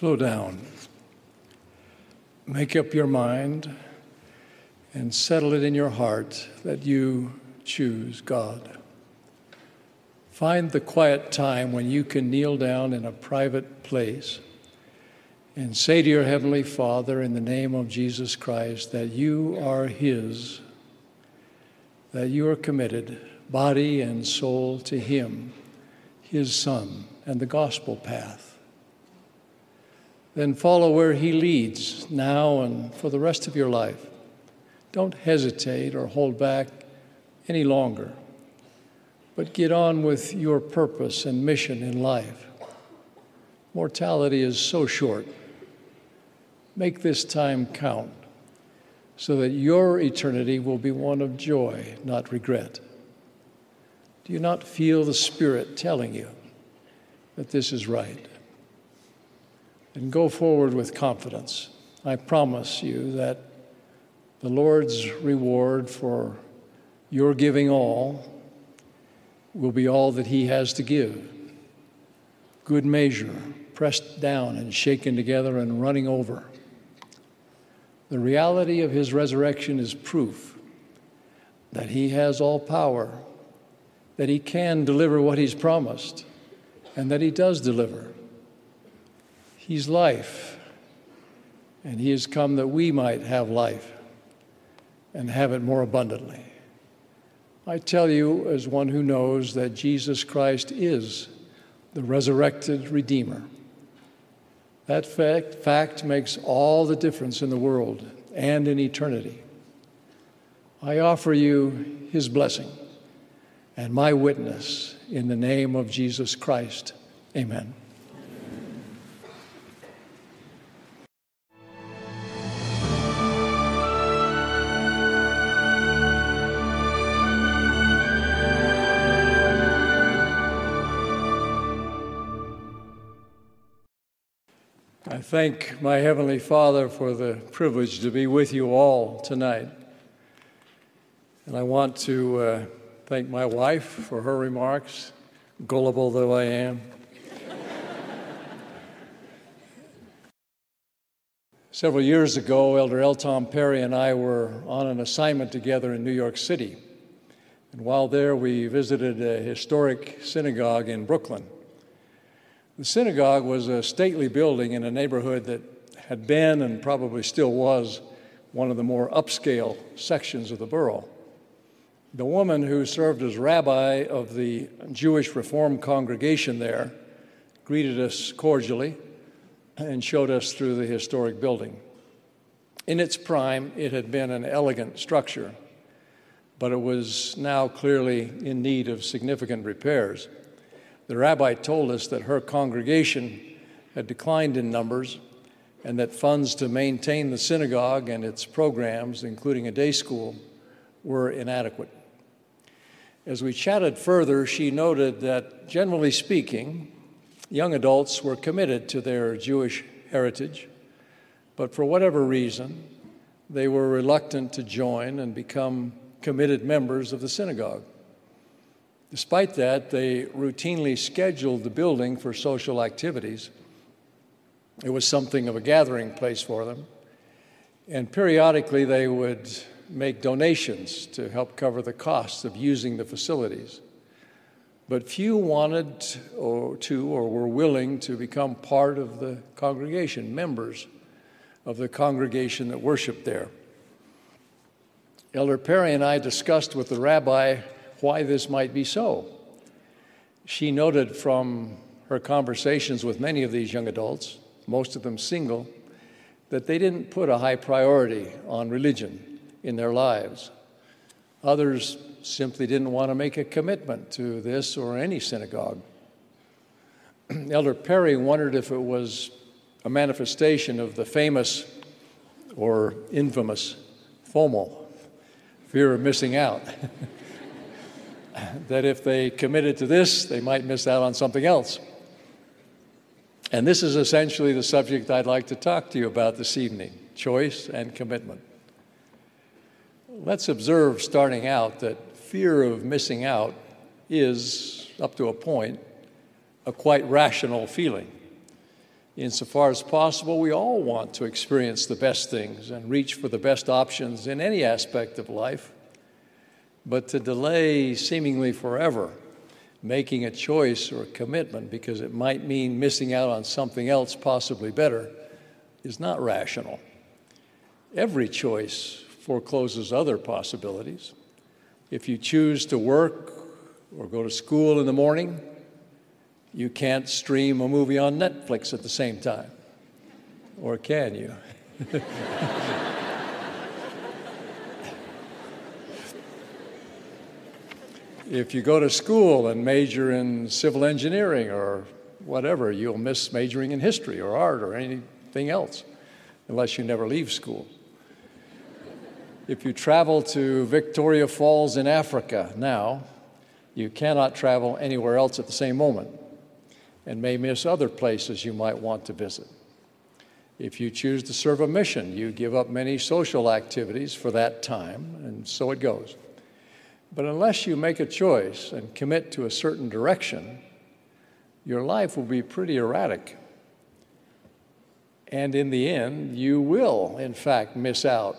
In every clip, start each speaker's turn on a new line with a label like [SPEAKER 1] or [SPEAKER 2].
[SPEAKER 1] Slow down. Make up your mind and settle it in your heart that you choose God. Find the quiet time when you can kneel down in a private place and say to your Heavenly Father, in the name of Jesus Christ, that you are His, that you are committed, body and soul, to Him, His Son, and the gospel path. Then follow where He leads now and for the rest of your life. Don't hesitate or hold back any longer, but get on with your purpose and mission in life. Mortality is so short. Make this time count so that your eternity will be one of joy, not regret. Do you not feel the Spirit telling you that this is right? And go forward with confidence. I promise you that the Lord's reward for your giving all will be all that He has to give. Good measure, pressed down and shaken together and running over. The reality of His resurrection is proof that He has all power, that He can deliver what He's promised, and that He does deliver. He's life, and He has come that we might have life and have it more abundantly. I tell you, as one who knows that Jesus Christ is the resurrected Redeemer, that fact, fact makes all the difference in the world and in eternity. I offer you his blessing and my witness in the name of Jesus Christ. Amen. Thank my Heavenly Father for the privilege to be with you all tonight. And I want to uh, thank my wife for her remarks, gullible though I am. Several years ago, Elder L. Tom Perry and I were on an assignment together in New York City. And while there, we visited a historic synagogue in Brooklyn. The synagogue was a stately building in a neighborhood that had been and probably still was one of the more upscale sections of the borough. The woman who served as rabbi of the Jewish Reform congregation there greeted us cordially and showed us through the historic building. In its prime, it had been an elegant structure, but it was now clearly in need of significant repairs. The rabbi told us that her congregation had declined in numbers and that funds to maintain the synagogue and its programs, including a day school, were inadequate. As we chatted further, she noted that, generally speaking, young adults were committed to their Jewish heritage, but for whatever reason, they were reluctant to join and become committed members of the synagogue. Despite that, they routinely scheduled the building for social activities. It was something of a gathering place for them. And periodically, they would make donations to help cover the costs of using the facilities. But few wanted or to or were willing to become part of the congregation, members of the congregation that worshiped there. Elder Perry and I discussed with the rabbi why this might be so. She noted from her conversations with many of these young adults, most of them single, that they didn't put a high priority on religion in their lives. Others simply didn't want to make a commitment to this or any synagogue. Elder Perry wondered if it was a manifestation of the famous or infamous FOMO, fear of missing out. that if they committed to this, they might miss out on something else. And this is essentially the subject I'd like to talk to you about this evening choice and commitment. Let's observe, starting out, that fear of missing out is, up to a point, a quite rational feeling. Insofar as possible, we all want to experience the best things and reach for the best options in any aspect of life. But to delay seemingly forever making a choice or a commitment because it might mean missing out on something else possibly better is not rational. Every choice forecloses other possibilities. If you choose to work or go to school in the morning, you can't stream a movie on Netflix at the same time. Or can you? if you go to school and major in civil engineering or whatever, you'll miss majoring in history or art or anything else unless you never leave school. If you travel to Victoria Falls in Africa now, you cannot travel anywhere else at the same moment and may miss other places you might want to visit. If you choose to serve a mission, you give up many social activities for that time, and so it goes. But unless you make a choice and commit to a certain direction, your life will be pretty erratic. And in the end, you will, in fact, miss out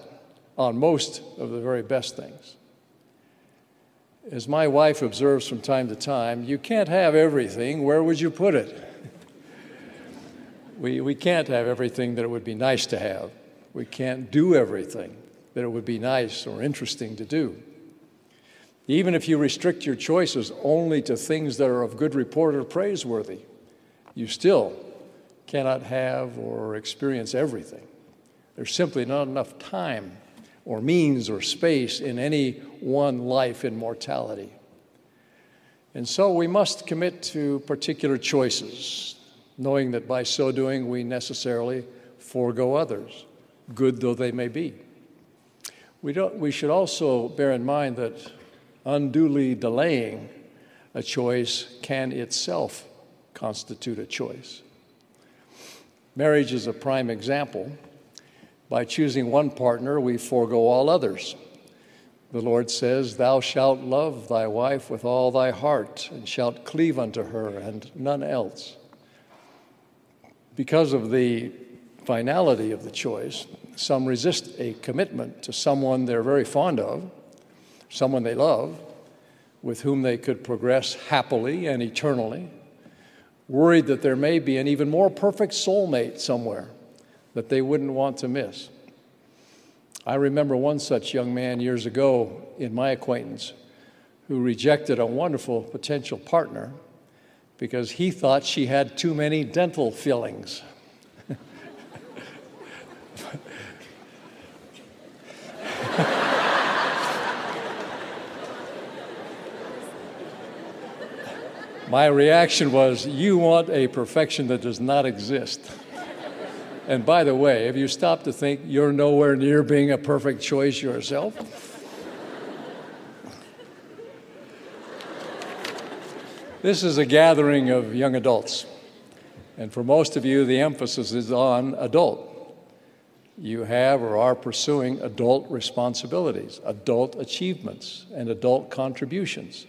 [SPEAKER 1] on most of the very best things. As my wife observes from time to time, you can't have everything. Where would you put it? we, we can't have everything that it would be nice to have. We can't do everything that it would be nice or interesting to do. Even if you restrict your choices only to things that are of good report or praiseworthy, you still cannot have or experience everything. There's simply not enough time or means or space in any one life in mortality. And so we must commit to particular choices, knowing that by so doing we necessarily forego others, good though they may be. We, don't, we should also bear in mind that unduly delaying a choice can itself constitute a choice. Marriage is a prime example. By choosing one partner, we forego all others. The Lord says, Thou shalt love thy wife with all thy heart, and shalt cleave unto her, and none else. Because of the finality of the choice, some resist a commitment to someone they're very fond of someone they love, with whom they could progress happily and eternally, worried that there may be an even more perfect soulmate somewhere that they wouldn't want to miss. I remember one such young man years ago in my acquaintance who rejected a wonderful potential partner because he thought she had too many dental fillings. My reaction was, You want a perfection that does not exist. and by the way, have you stopped to think you're nowhere near being a perfect choice yourself? this is a gathering of young adults. And for most of you, the emphasis is on adult. You have or are pursuing adult responsibilities, adult achievements, and adult contributions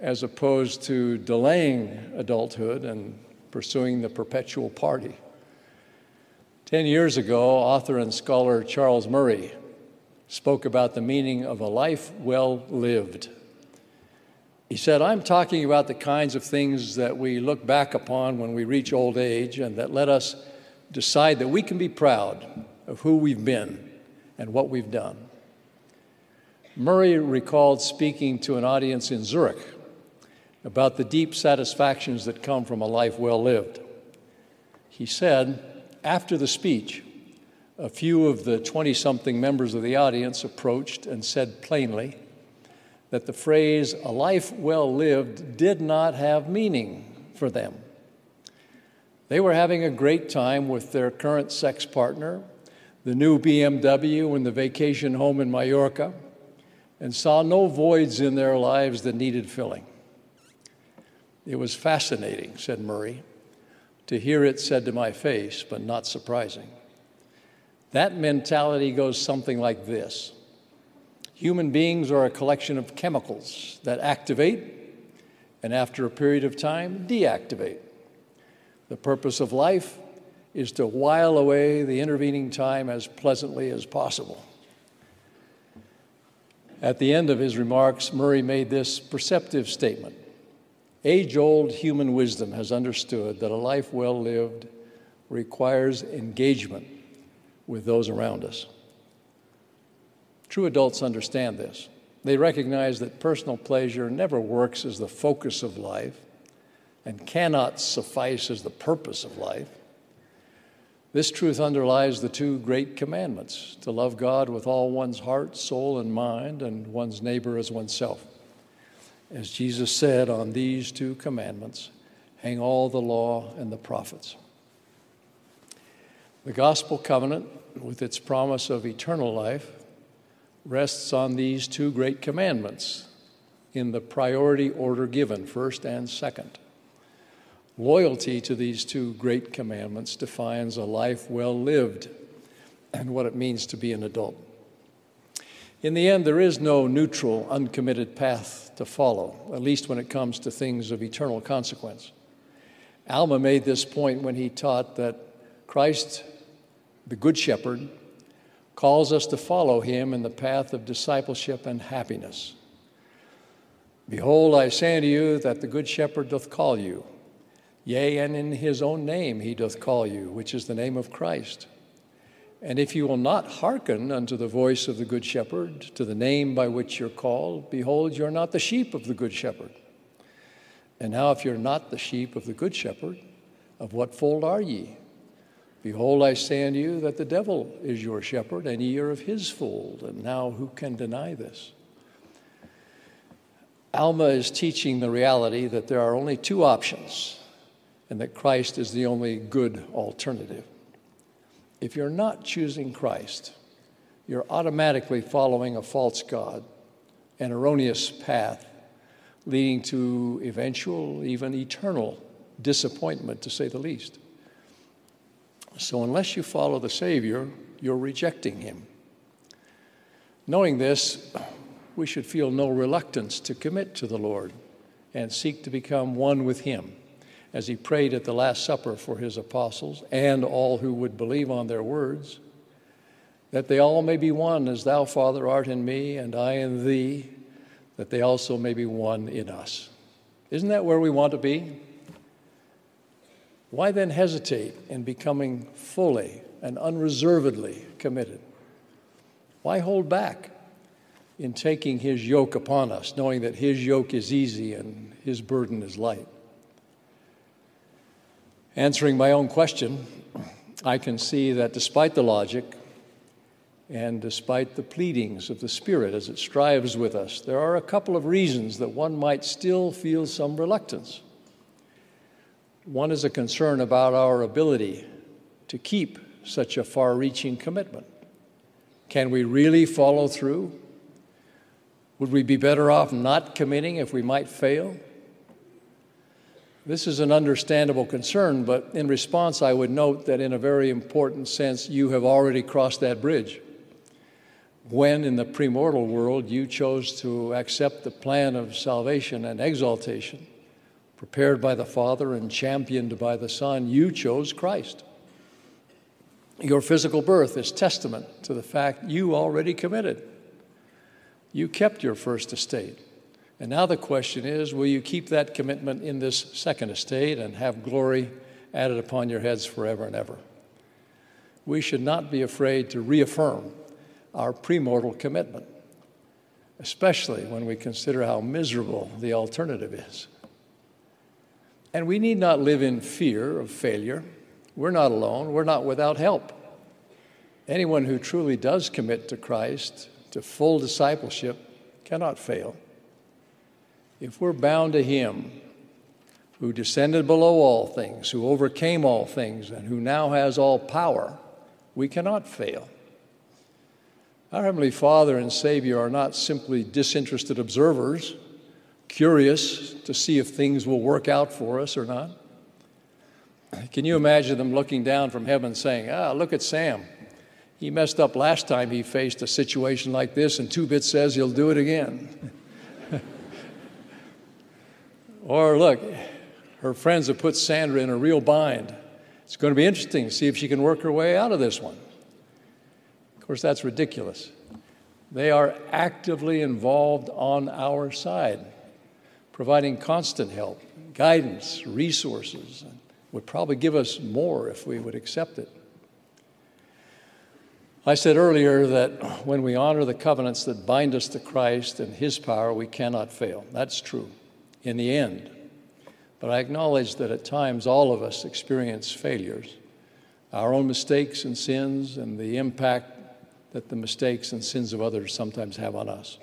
[SPEAKER 1] as opposed to delaying adulthood and pursuing the perpetual party. Ten years ago, author and scholar Charles Murray spoke about the meaning of a life well lived. He said, I'm talking about the kinds of things that we look back upon when we reach old age and that let us decide that we can be proud of who we've been and what we've done. Murray recalled speaking to an audience in Zurich about the deep satisfactions that come from a life well lived. He said, after the speech, a few of the 20 something members of the audience approached and said plainly that the phrase, a life well lived, did not have meaning for them. They were having a great time with their current sex partner, the new BMW, and the vacation home in Mallorca, and saw no voids in their lives that needed filling. It was fascinating, said Murray, to hear it said to my face, but not surprising. That mentality goes something like this Human beings are a collection of chemicals that activate and, after a period of time, deactivate. The purpose of life is to while away the intervening time as pleasantly as possible. At the end of his remarks, Murray made this perceptive statement Age old human wisdom has understood that a life well lived requires engagement with those around us. True adults understand this. They recognize that personal pleasure never works as the focus of life and cannot suffice as the purpose of life. This truth underlies the two great commandments to love God with all one's heart, soul, and mind, and one's neighbor as oneself. As Jesus said, on these two commandments hang all the law and the prophets. The gospel covenant, with its promise of eternal life, rests on these two great commandments in the priority order given, first and second. Loyalty to these two great commandments defines a life well lived and what it means to be an adult. In the end, there is no neutral, uncommitted path to follow, at least when it comes to things of eternal consequence. Alma made this point when he taught that Christ the Good Shepherd, calls us to follow him in the path of discipleship and happiness. Behold, I say unto you that the Good Shepherd doth call you, yea, and in his own name he doth call you, which is the name of Christ. And if you will not hearken unto the voice of the Good Shepherd, to the name by which you're called, behold, you're not the sheep of the Good Shepherd. And now, if you're not the sheep of the Good Shepherd, of what fold are ye? Behold, I say unto you that the devil is your shepherd, and ye are of his fold. And now who can deny this? Alma is teaching the reality that there are only two options, and that Christ is the only good alternative. If you're not choosing Christ, you're automatically following a false God, an erroneous path leading to eventual, even eternal disappointment, to say the least. So, unless you follow the Savior, you're rejecting Him. Knowing this, we should feel no reluctance to commit to the Lord and seek to become one with Him, as He prayed at the Last Supper for His apostles and all who would believe on their words, that they all may be one, as Thou, Father, art in me, and I in Thee, that they also may be one in us. Isn't that where we want to be? Why then hesitate in becoming fully and unreservedly committed? Why hold back in taking his yoke upon us, knowing that his yoke is easy and his burden is light? Answering my own question, I can see that despite the logic and despite the pleadings of the Spirit as it strives with us, there are a couple of reasons that one might still feel some reluctance. One is a concern about our ability to keep such a far reaching commitment. Can we really follow through? Would we be better off not committing if we might fail? This is an understandable concern, but in response, I would note that in a very important sense, you have already crossed that bridge. When in the premortal world you chose to accept the plan of salvation and exaltation, prepared by the Father and championed by the Son, you chose Christ. Your physical birth is testament to the fact you already committed. You kept your first estate. And now the question is will you keep that commitment in this second estate and have glory added upon your heads forever and ever? We should not be afraid to reaffirm our premortal commitment, especially when we consider how miserable the alternative is. And we need not live in fear of failure. We're not alone, we're not without help. Anyone who truly does commit to Christ, to full discipleship, cannot fail. If we're bound to Him, who descended below all things, who overcame all things, and who now has all power, we cannot fail. Our Heavenly Father and Savior are not simply disinterested observers curious to see if things will work out for us or not. Can you imagine them looking down from heaven saying, Ah, look at Sam. He messed up last time he faced a situation like this, and Two Bit says he'll do it again. or look, Her friends have put Sandra in a real bind. It's going to be interesting to see if she can work her way out of this one. Of course, that's ridiculous. They are actively involved on our side, providing constant help, guidance, resources, and would probably give us more if we would accept it. I said earlier that when we honor the covenants that bind us to Christ and His power, we cannot fail. That's true in the end. But I acknowledge that at times all of us experience failures, our own mistakes and sins, and the impact that the mistakes and sins of others sometimes have on us.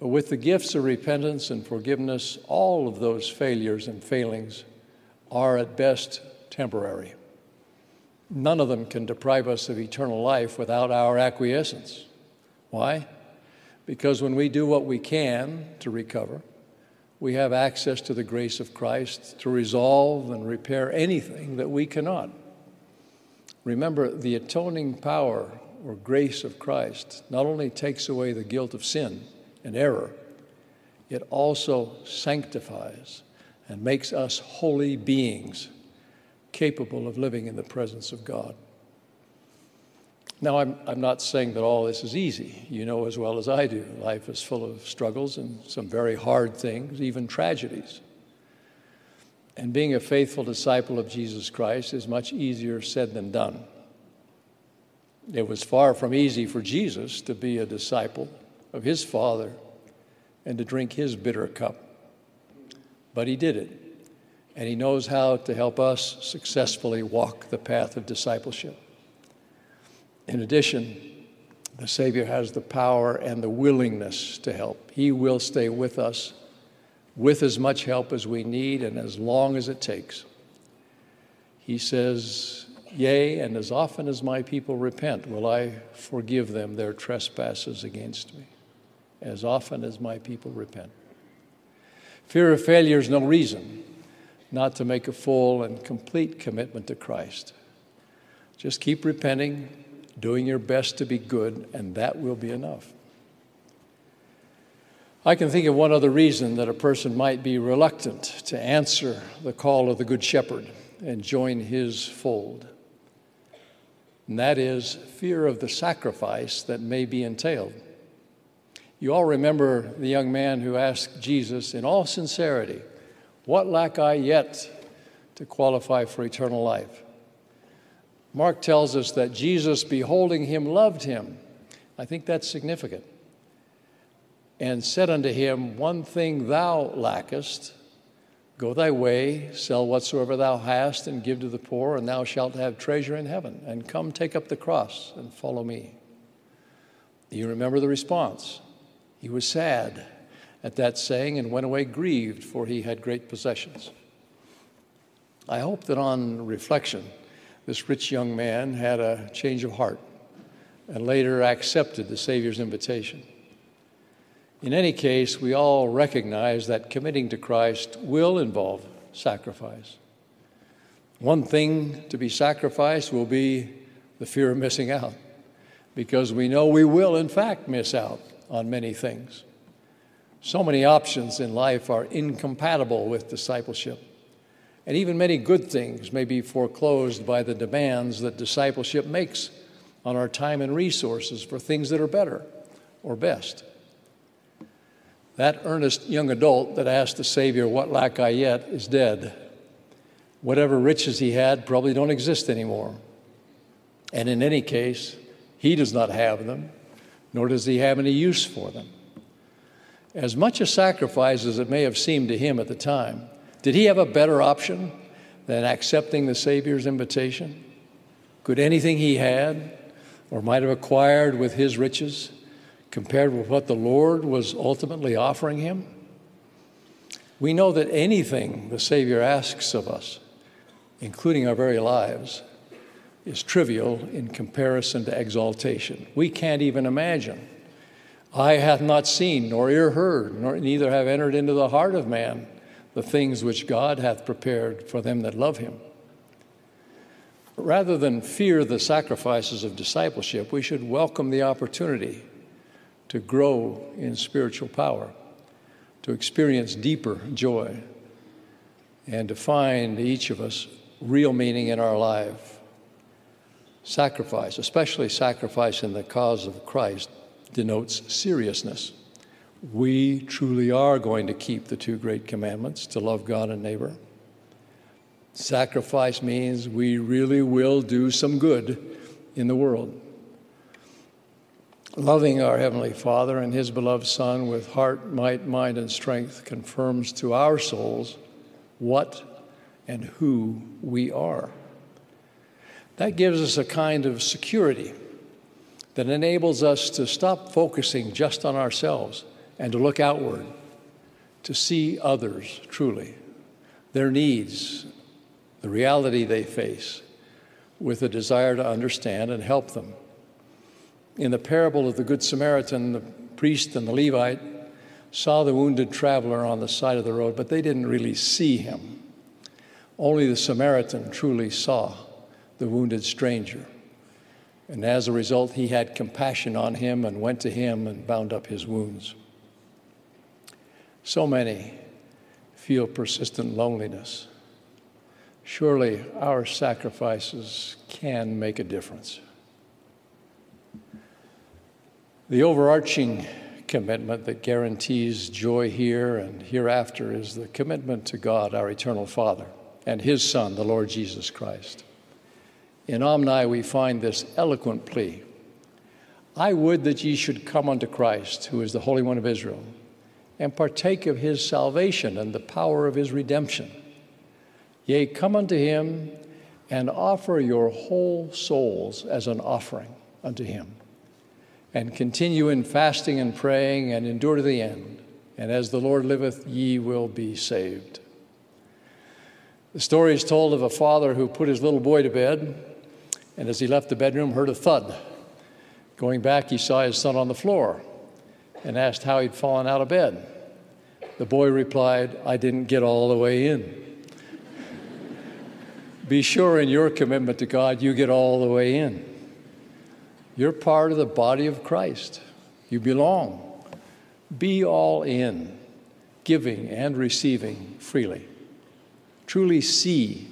[SPEAKER 1] But with the gifts of repentance and forgiveness, all of those failures and failings are at best temporary. None of them can deprive us of eternal life without our acquiescence. Why? Because when we do what we can to recover, we have access to the grace of Christ to resolve and repair anything that we cannot. Remember, the atoning power or grace of Christ not only takes away the guilt of sin and error, it also sanctifies and makes us holy beings capable of living in the presence of God. Now, I'm, I'm not saying that all this is easy. You know as well as I do, life is full of struggles and some very hard things, even tragedies. And being a faithful disciple of Jesus Christ is much easier said than done. It was far from easy for Jesus to be a disciple of his Father and to drink his bitter cup. But he did it and He knows how to help us successfully walk the path of discipleship. In addition, the Savior has the power and the willingness to help. He will stay with us with as much help as we need and as long as it takes. He says, Yea, and as often as my people repent, will I forgive them their trespasses against me. As often as my people repent. Fear of failure is no reason not to make a full and complete commitment to Christ. Just keep repenting, doing your best to be good, and that will be enough. I can think of one other reason that a person might be reluctant to answer the call of the Good Shepherd and join his fold. And that is fear of the sacrifice that may be entailed. You all remember the young man who asked Jesus in all sincerity, what lack I yet to qualify for eternal life? Mark tells us that Jesus, beholding him, loved him. I think that's significant. And said unto him, One thing thou lackest. Go thy way, sell whatsoever thou hast, and give to the poor, and thou shalt have treasure in heaven. And come take up the cross and follow me. Do you remember the response. He was sad at that saying and went away grieved, for he had great possessions. I hope that on reflection, this rich young man had a change of heart and later accepted the Savior's invitation. In any case, we all recognize that committing to Christ will involve sacrifice. One thing to be sacrificed will be the fear of missing out, because we know we will, in fact, miss out on many things. So many options in life are incompatible with discipleship. And even many good things may be foreclosed by the demands that discipleship makes on our time and resources for things that are better or best. That earnest young adult that asked the Savior, What lack I yet, is dead. Whatever riches he had probably don't exist anymore. And in any case, he does not have them, nor does he have any use for them. As much a sacrifice as it may have seemed to him at the time, did he have a better option than accepting the Savior's invitation? Could anything he had or might have acquired with his riches compared with what the Lord was ultimately offering him? We know that anything the Savior asks of us, including our very lives, is trivial in comparison to exaltation. We can't even imagine Eye hath not seen, nor ear heard, nor neither have entered into the heart of man the things which God hath prepared for them that love him. Rather than fear the sacrifices of discipleship, we should welcome the opportunity to grow in spiritual power, to experience deeper joy, and to find each of us real meaning in our life. Sacrifice, especially sacrifice in the cause of Christ, denotes seriousness. We truly are going to keep the two great commandments to love God and neighbor. Sacrifice means we really will do some good in the world. Loving our Heavenly Father and His beloved Son with heart, might, mind, and strength confirms to our souls what and who we are. That gives us a kind of security that enables us to stop focusing just on ourselves and to look outward, to see others truly, their needs, the reality they face, with a desire to understand and help them. In the parable of the Good Samaritan, the priest and the Levite saw the wounded traveler on the side of the road, but they didn't really see him. Only the Samaritan truly saw the wounded stranger. And as a result, he had compassion on him and went to him and bound up his wounds. So many feel persistent loneliness. Surely our sacrifices can make a difference. The overarching commitment that guarantees joy here and hereafter is the commitment to God, our eternal Father, and His Son, the Lord Jesus Christ. In Omni, we find this eloquent plea I would that ye should come unto Christ, who is the Holy One of Israel, and partake of his salvation and the power of his redemption. Yea, come unto him and offer your whole souls as an offering unto him, and continue in fasting and praying, and endure to the end. And as the Lord liveth, ye will be saved. The story is told of a father who put his little boy to bed and as he left the bedroom, heard a thud. Going back, he saw his son on the floor and asked how he'd fallen out of bed. The boy replied, I didn't get all the way in. Be sure in your commitment to God, you get all the way in. You're part of the body of Christ. You belong. Be all in, giving and receiving freely. Truly see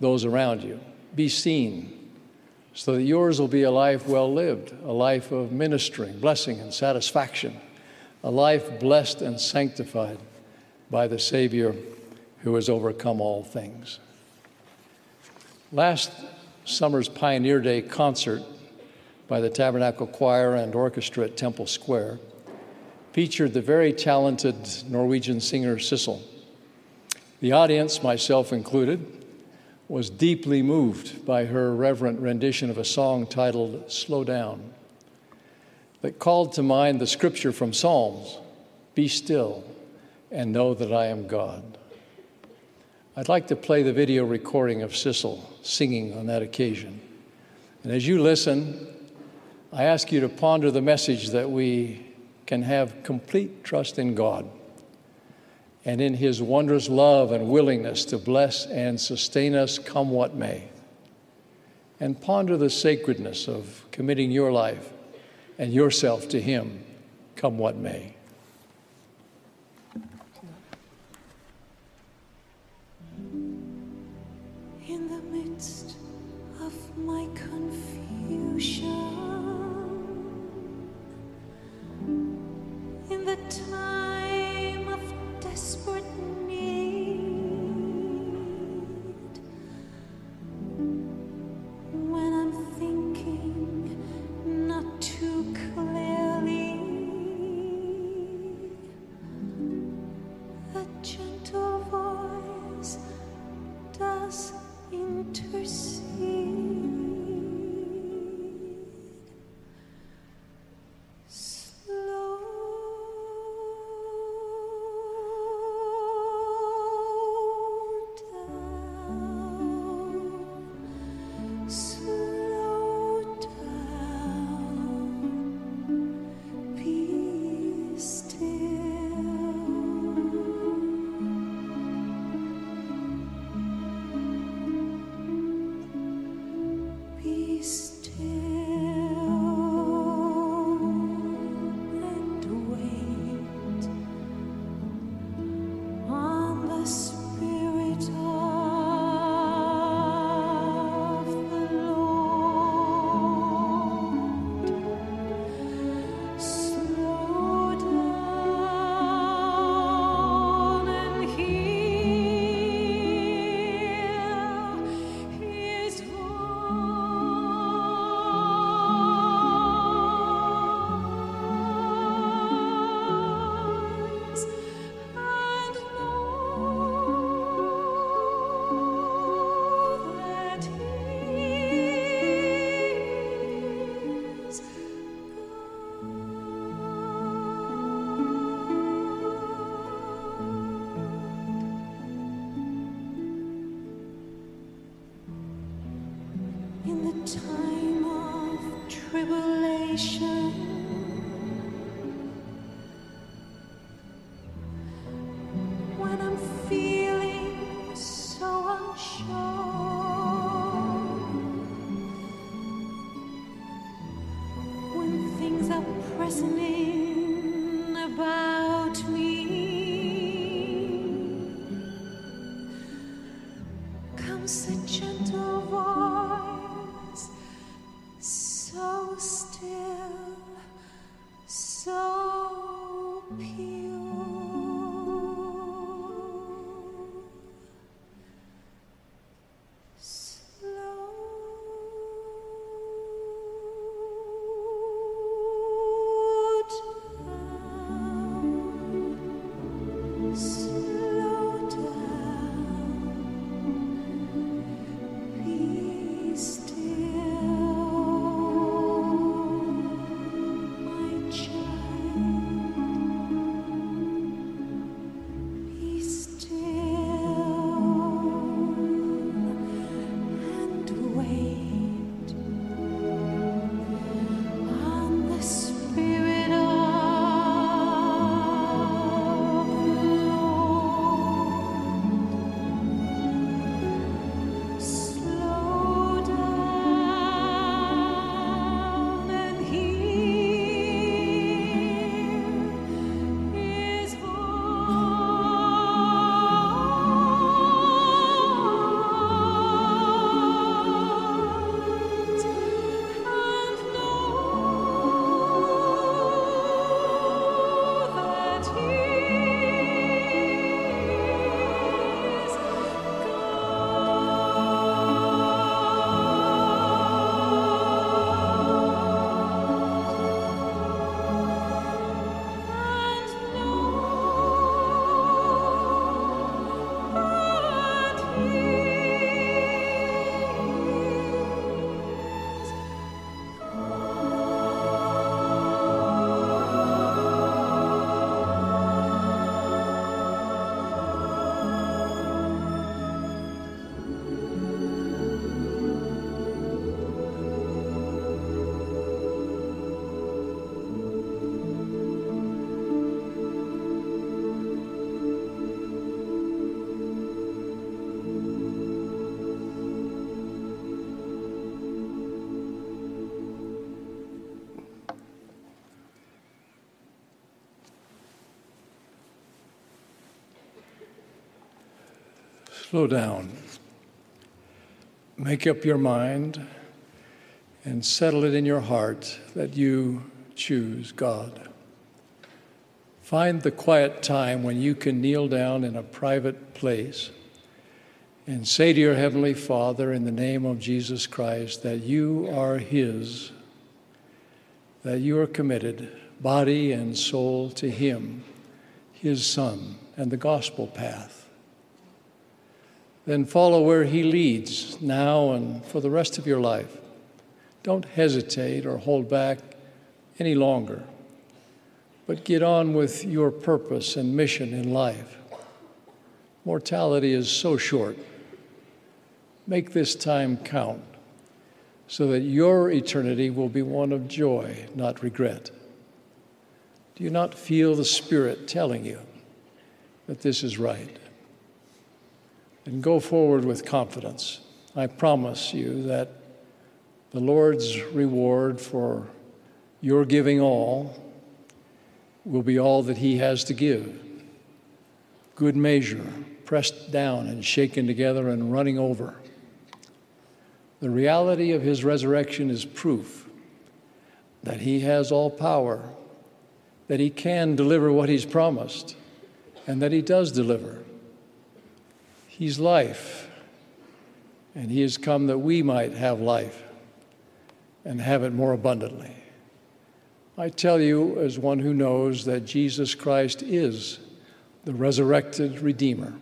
[SPEAKER 1] those around you. Be seen so that yours will be a life well lived, a life of ministering, blessing, and satisfaction, a life blessed and sanctified by the Savior who has overcome all things. Last summer's Pioneer Day concert by the Tabernacle Choir and Orchestra at Temple Square featured the very talented Norwegian singer Sissel. The audience, myself included, was deeply moved by her reverent rendition of a song titled Slow Down that called to mind the scripture from Psalms Be still and know that I am God. I'd like to play the video recording of Sissel singing on that occasion. And as you listen, I ask you to ponder the message that we can have complete trust in God and in his wondrous love and willingness to bless and sustain us come what may. And ponder the sacredness of committing your life and yourself to him come what may. Slow down. Make up your mind and settle it in your heart that you choose God. Find the quiet time when you can kneel down in a private place and say to your Heavenly Father, in the name of Jesus Christ, that you are His, that you are committed, body and soul, to Him, His Son, and the gospel path. Then follow where He leads now and for the rest of your life. Don't hesitate or hold back any longer, but get on with your purpose and mission in life. Mortality is so short. Make this time count so that your eternity will be one of joy, not regret. Do you not feel the Spirit telling you that this is right? And go forward with confidence. I promise you that the Lord's reward for your giving all will be all that He has to give. Good measure, pressed down and shaken together and running over. The reality of His resurrection is proof that He has all power, that He can deliver what He's promised, and that He does deliver. He's life, and He has come that we might have life and have it more abundantly. I tell you, as one who knows that Jesus Christ is the resurrected Redeemer,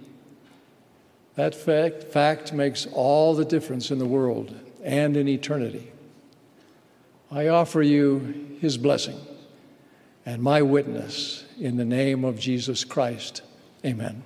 [SPEAKER 1] that fact, fact makes all the difference in the world and in eternity. I offer you His blessing and my witness in the name of Jesus Christ. Amen.